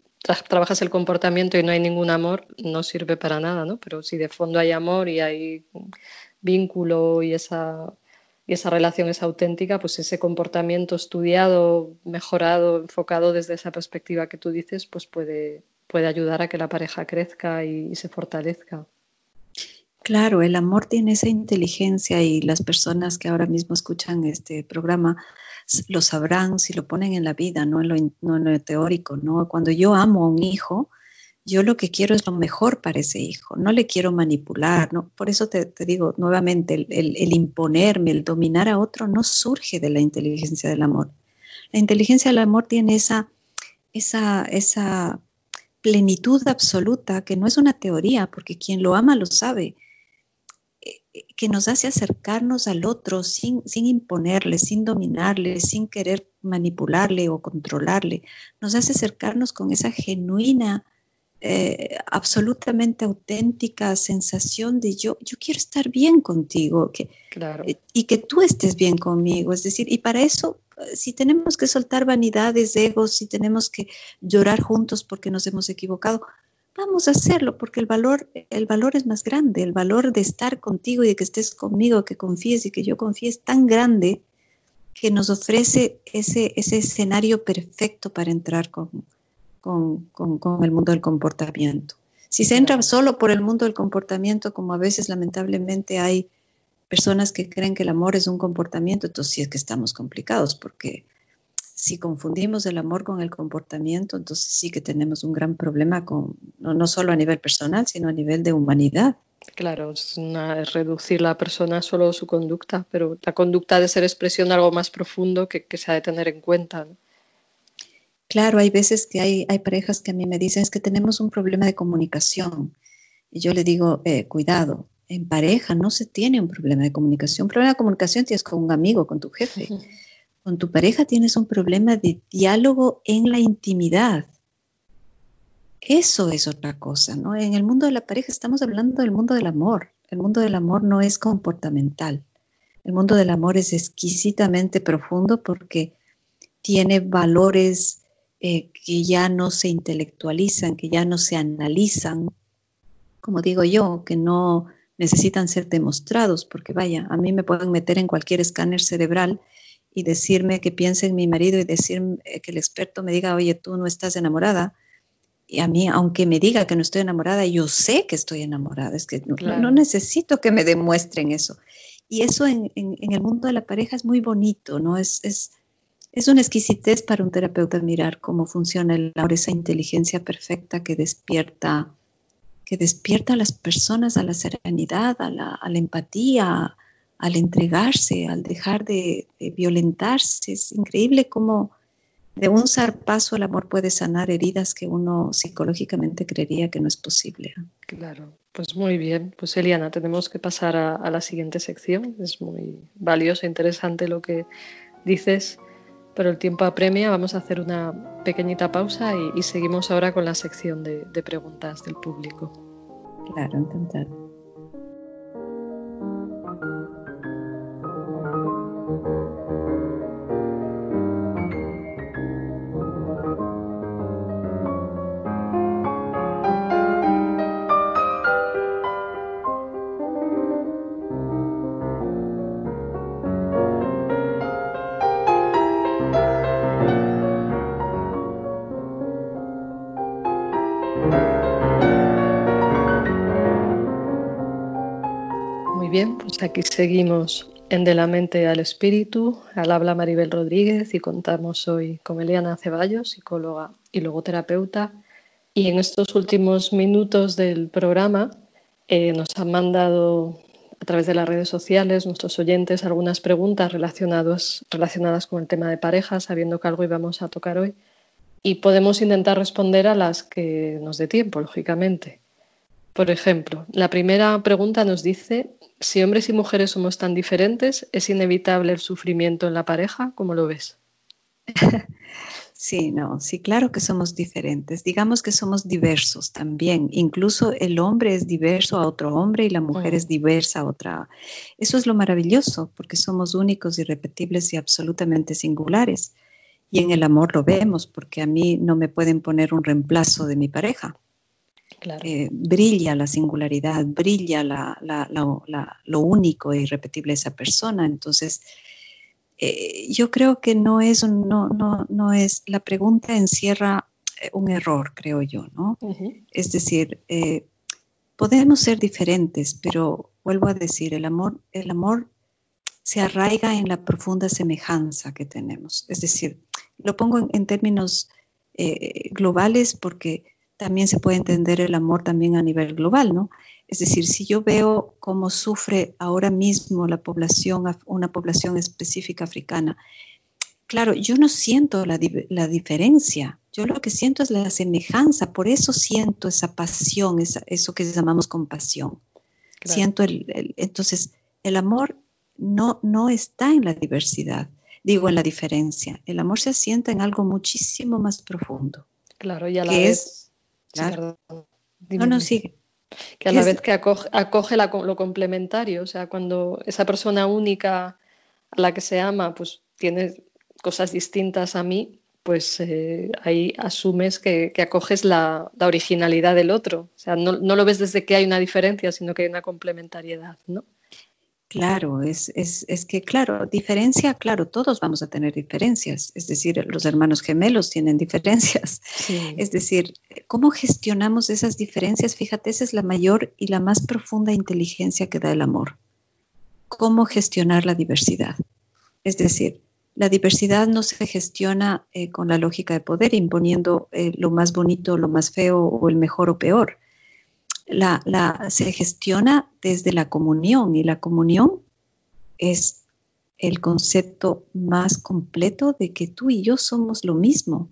trabajas el comportamiento y no hay ningún amor, no sirve para nada, ¿no? Pero si de fondo hay amor y hay vínculo y esa, y esa relación es auténtica, pues ese comportamiento estudiado, mejorado, enfocado desde esa perspectiva que tú dices, pues puede, puede ayudar a que la pareja crezca y, se fortalezca. Claro, el amor tiene esa inteligencia y las personas que ahora mismo escuchan este programa lo sabrán si lo ponen en la vida, no en lo, teórico, ¿no? Cuando yo amo a un hijo, yo lo que quiero es lo mejor para ese hijo, no le quiero manipular. Por eso te, digo nuevamente, el, imponerme, el dominar a otro no surge de la inteligencia del amor. La inteligencia del amor tiene esa, plenitud absoluta que no es una teoría, porque quien lo ama lo sabe, que nos hace acercarnos al otro sin, sin imponerle, sin dominarle, sin querer manipularle o controlarle. Nos hace acercarnos con esa genuina eh, absolutamente auténtica sensación de yo, yo quiero estar bien contigo que, eh, y que tú estés bien conmigo. Es decir, y para eso, eh, si tenemos que soltar vanidades, egos, si tenemos que llorar juntos porque nos hemos equivocado, vamos a hacerlo porque el valor, el valor es más grande, el valor de estar contigo y de que estés conmigo, que confíes y que yo confíe es tan grande que nos ofrece ese, ese escenario perfecto para entrar con, con, con, el mundo del comportamiento. Si se entra solo por el mundo del comportamiento, como a veces lamentablemente hay personas que creen que el amor es un comportamiento, entonces sí es que estamos complicados, porque si confundimos el amor con el comportamiento, entonces sí que tenemos un gran problema, con, no, solo a nivel personal, sino a nivel de humanidad. Claro, es, reducir la persona solo a su conducta, pero la conducta de ser expresión de algo más profundo que, que se ha de tener en cuenta. Claro, hay veces que hay, hay parejas que a mí me dicen es que tenemos un problema de comunicación. Y yo le digo, eh, cuidado, en pareja no se tiene un problema de comunicación. Un problema de comunicación tienes con un amigo, con tu jefe. Con tu pareja tienes un problema de diálogo en la intimidad. Eso es otra cosa, ¿no? En el mundo de la pareja estamos hablando del mundo del amor. El mundo del amor no es comportamental. El mundo del amor es exquisitamente profundo porque tiene valores eh, que ya no se intelectualizan, que ya no se analizan, como digo yo, que no necesitan ser demostrados, porque vaya, a mí me pueden meter en cualquier escáner cerebral y decirme que piense en mi marido y decir eh, que el experto me diga, oye, tú no estás enamorada. Y a mí, aunque me diga que no estoy enamorada, yo sé que estoy enamorada. Es que no, necesito que me demuestren eso. Y eso en, el mundo de la pareja es muy bonito, ¿no? Es, es, es una exquisitez para un terapeuta mirar cómo funciona el esa inteligencia perfecta que despierta, que despierta a las personas a la serenidad, a la, empatía, al entregarse, al dejar de, violentarse. Es increíble cómo de un zarpazo el amor puede sanar heridas que uno psicológicamente creería que no es posible. Claro, pues muy bien. Pues Eliana, tenemos que pasar a, a la siguiente sección. Es muy valioso e interesante lo que dices pero el tiempo apremia, vamos a hacer una pequeñita pausa y, seguimos ahora con la sección de, de preguntas del público. Claro, encantado. Aquí seguimos en De la Mente al Espíritu. Al habla Maribel Rodríguez y contamos hoy con Eliana Ceballos, psicóloga y logoterapeuta. Y en estos últimos minutos del programa eh, nos han mandado a través de las redes sociales nuestros oyentes algunas preguntas relacionadas, relacionadas con el tema de pareja, sabiendo que algo íbamos a tocar hoy. Y podemos intentar responder a las que nos dé tiempo, lógicamente. Por ejemplo, la primera pregunta nos dice, si hombres y mujeres somos tan diferentes, ¿es inevitable el sufrimiento en la pareja? ¿Cómo lo ves? Sí, no, sí, claro que somos diferentes. Digamos que somos diversos también. Incluso el hombre es diverso a otro hombre y la mujer es diversa a otra. Eso es lo maravilloso, porque somos únicos, irrepetibles y absolutamente singulares. Y en el amor lo vemos, porque a mí no me pueden poner un reemplazo de mi pareja. Eh, brilla la singularidad, brilla lo único e irrepetible de esa persona. Entonces, eh, yo creo que no es, no, no, no es, la pregunta encierra eh, un error, creo yo, ¿no? Es decir, podemos ser diferentes, pero vuelvo a decir, el amor, el amor se arraiga en la profunda semejanza que tenemos. Es decir, lo pongo en, términos globales porque también se puede entender el amor también a nivel global, ¿no? Es decir, si yo veo cómo sufre ahora mismo la población, una población específica africana, claro, yo no siento la, diferencia, yo lo que siento es la semejanza, por eso siento esa pasión, eso que llamamos compasión. Siento el, entonces, el amor no, no está en la diversidad, digo en la diferencia, el amor se asienta en algo muchísimo más profundo. Claro, y a la vez Claro. no, no, sigue. Que a la vez que acoge, lo complementario, o sea, cuando esa persona única a la que se ama, pues tiene cosas distintas a mí, pues eh, ahí asumes que, acoges la, originalidad del otro. O sea, no, no, lo ves desde que hay una diferencia, sino que hay una complementariedad, ¿no? Claro, es, es, es, que, claro, diferencia, claro, todos vamos a tener diferencias, es decir, los hermanos gemelos tienen diferencias, es decir, ¿cómo gestionamos esas diferencias? Fíjate, esa es la mayor y la más profunda inteligencia que da el amor. ¿Cómo gestionar la diversidad? Es decir, la diversidad no se gestiona eh, con la lógica de poder, imponiendo eh, lo más bonito, lo más feo o el mejor o peor la, se gestiona desde la comunión y la comunión es el concepto más completo de que tú y yo somos lo mismo.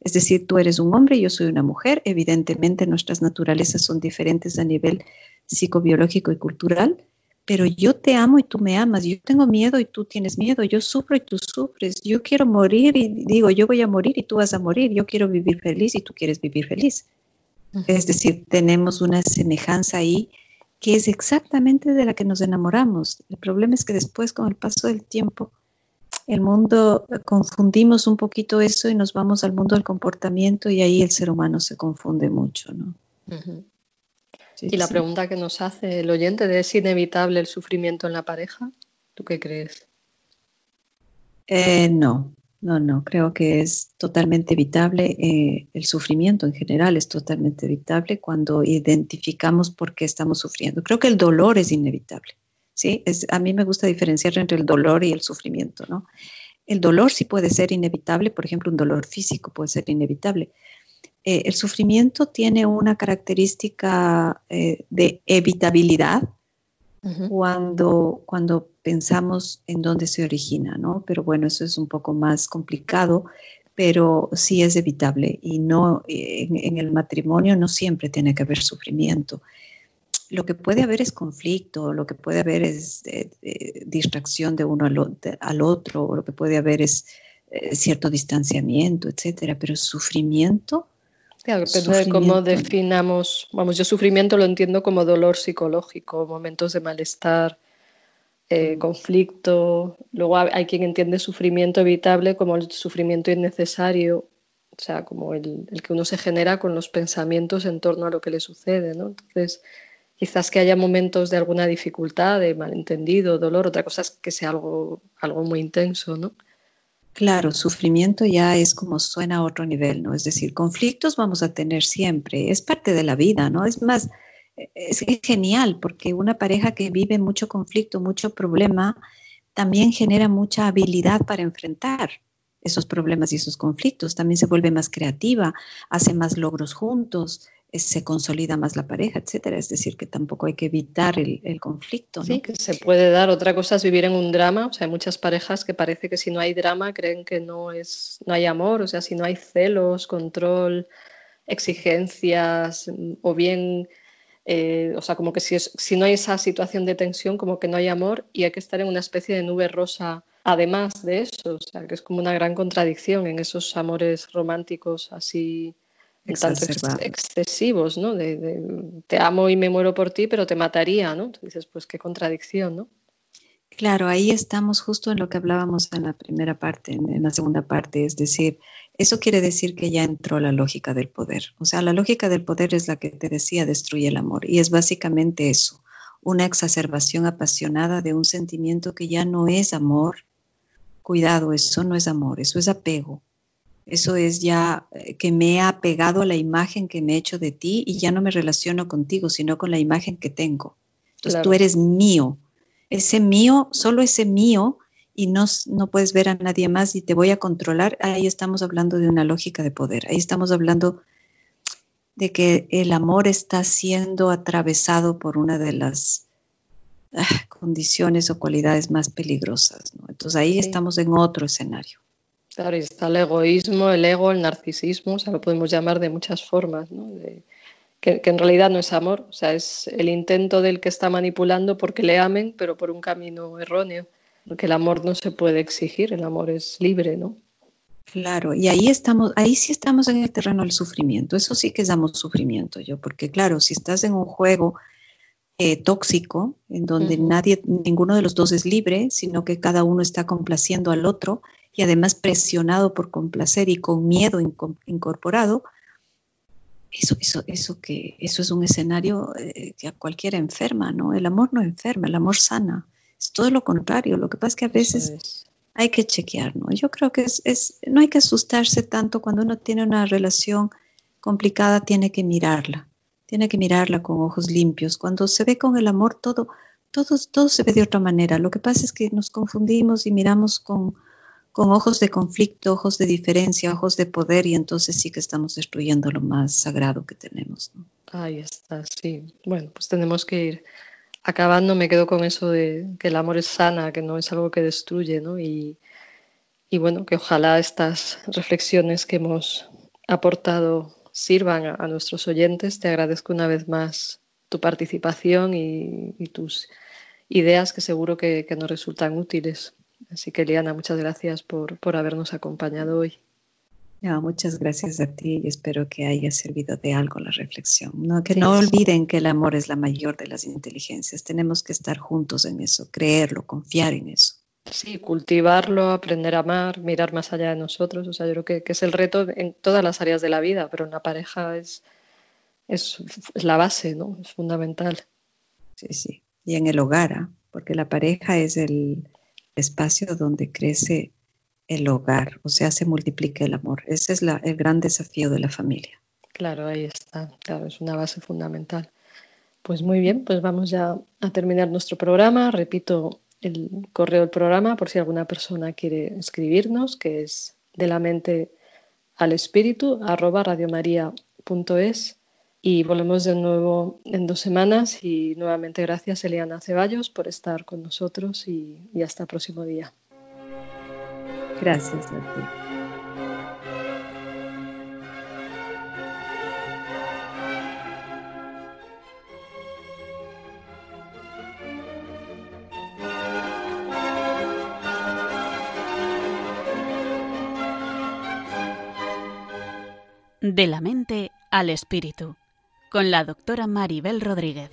Es decir, tú eres un hombre yo soy una mujer. Evidentemente nuestras naturalezas son diferentes a nivel psicobiológico y cultural, pero yo te amo y tú me amas. Yo tengo miedo y tú tienes miedo. Yo sufro y tú sufres. Yo quiero morir y digo, yo voy a morir y tú vas a morir. Yo quiero vivir feliz y tú quieres vivir feliz. Es decir, tenemos una semejanza ahí que es exactamente de la que nos enamoramos. El problema es que después, con el paso del tiempo, el mundo eh, confundimos un poquito eso y nos vamos al mundo del comportamiento y ahí el ser humano se confunde mucho, ¿no? y la pregunta que nos hace el oyente de ¿es inevitable el sufrimiento en la pareja? ¿Tú qué crees? Eh, no, no, no, creo que es totalmente evitable, eh, el sufrimiento en general es totalmente evitable cuando identificamos por qué estamos sufriendo. Creo que el dolor es inevitable, ¿sí? A mí me gusta diferenciar entre el dolor y el sufrimiento, ¿no? El dolor sí puede ser inevitable, por ejemplo, un dolor físico puede ser inevitable. Eh, el sufrimiento tiene una característica eh, de evitabilidad, cuando, cuando pensamos en dónde se origina, ¿no? Pero bueno, eso es un poco más complicado, pero sí es evitable y no en, el matrimonio no siempre tiene que haber sufrimiento. Lo que puede haber es conflicto, lo que puede haber es eh, eh, distracción de uno al, otro, o lo que puede haber es eh, cierto distanciamiento, etcétera, pero sufrimiento Claro, depende de cómo definamos, vamos, yo sufrimiento lo entiendo como dolor psicológico, momentos de malestar, eh, mm. conflicto. Luego hay quien entiende sufrimiento evitable como el sufrimiento innecesario, o sea, como el, que uno se genera con los pensamientos en torno a lo que le sucede, ¿no? Entonces, quizás que haya momentos de alguna dificultad, de malentendido, dolor, otra cosa es que sea algo, algo muy intenso, ¿no? Claro, sufrimiento ya es como suena a otro nivel, ¿no? Es decir, conflictos vamos a tener siempre, es parte de la vida, ¿no? Es más, es genial porque una pareja que vive mucho conflicto, mucho problema, también genera mucha habilidad para enfrentar esos problemas y esos conflictos. También se vuelve más creativa, hace más logros juntos, se consolida más la pareja, etcétera. Es decir, que tampoco hay que evitar el, conflicto. Sí, que se puede dar. Otra cosa es vivir en un drama. O sea, hay muchas parejas que parece que si no hay drama creen que no es, no hay amor. O sea, si no hay celos, control, exigencias, o bien eh, o sea, como que si, si no hay esa situación de tensión, como que no hay amor y hay que estar en una especie de nube rosa además de eso, o sea, que es como una gran contradicción en esos amores románticos así tanto excesivos, ¿no? De, te amo y me muero por ti, pero te mataría, ¿no? dices, pues qué contradicción, ¿no? Claro, ahí estamos justo en lo que hablábamos en la primera parte, en, la segunda parte, es decir, eso quiere decir que ya entró la lógica del poder. O sea, la lógica del poder es la que te decía destruye el amor y es básicamente eso, una exacerbación apasionada de un sentimiento que ya no es amor. Cuidado, eso no es amor, eso es apego. Eso es ya eh, que me he apegado a la imagen que me he hecho de ti y ya no me relaciono contigo, sino con la imagen que tengo. Entonces tú eres mío, ese mío, solo ese mío, y no, no puedes ver a nadie más y te voy a controlar, ahí estamos hablando de una lógica de poder, ahí estamos hablando de que el amor está siendo atravesado por una de las ah, condiciones o cualidades más peligrosas. Entonces ahí estamos en otro escenario. Claro, y está el egoísmo, el ego, el narcisismo, o sea, lo podemos llamar de muchas formas, ¿no? que, en realidad no es amor, o sea, es el intento del que está manipulando porque le amen, pero por un camino erróneo, porque el amor no se puede exigir, el amor es libre, ¿no? Claro, y ahí estamos, ahí sí estamos en el terreno del sufrimiento, eso sí que damos sufrimiento yo, porque claro, si estás en un juego eh, tóxico, en donde nadie, ninguno de los dos es libre, sino que cada uno está complaciendo al otro y además presionado por complacer y con miedo incorporado, eso, eso, eso, que, eso es un escenario eh, que a cualquiera enferma, ¿no? El amor no enferma, el amor sana. Es todo lo contrario. Lo que pasa es que a veces hay que chequear, ¿no? Yo creo que es, es, no hay que asustarse tanto cuando uno tiene una relación complicada, tiene que mirarla. Tiene que mirarla con ojos limpios. Cuando se ve con el amor, todo, todo, todo se ve de otra manera. Lo que pasa es que nos confundimos y miramos con, con ojos de conflicto, ojos de diferencia, ojos de poder, y entonces sí que estamos destruyendo lo más sagrado que tenemos. Ahí está, sí. Bueno, pues tenemos que ir acabando. Me quedo con eso de que el amor es sana, que no es algo que destruye, ¿no? Y, y bueno, que ojalá estas reflexiones que hemos aportado sirvan a, nuestros oyentes. Te agradezco una vez más tu participación y, tus ideas que seguro que nos resultan útiles. Así que, Liana, muchas gracias por, habernos acompañado hoy. muchas gracias a ti y espero que haya servido de algo la reflexión. No, que no olviden que el amor es la mayor de las inteligencias. Tenemos que estar juntos en eso, creerlo, confiar en eso. Sí, cultivarlo, aprender a amar, mirar más allá de nosotros. O sea, yo creo que, es el reto en todas las áreas de la vida, pero en la pareja es, es, la base, ¿no? Es fundamental. Sí, sí. Y en el hogar, ¿ah? porque la pareja es el, espacio donde crece el hogar, o sea, se multiplica el amor. Ese es el gran desafío de la familia. Claro, ahí está, claro, es una base fundamental. Pues muy bien, pues vamos ya a terminar nuestro programa. Repito el correo del programa por si alguna persona quiere escribirnos, que es de la mente al espíritu arroba radiomaria.es y volvemos de nuevo en dos semanas y nuevamente gracias Eliana Ceballos por estar con nosotros y, hasta el próximo día. Gracias. De la mente al espíritu con la doctora Maribel Rodríguez.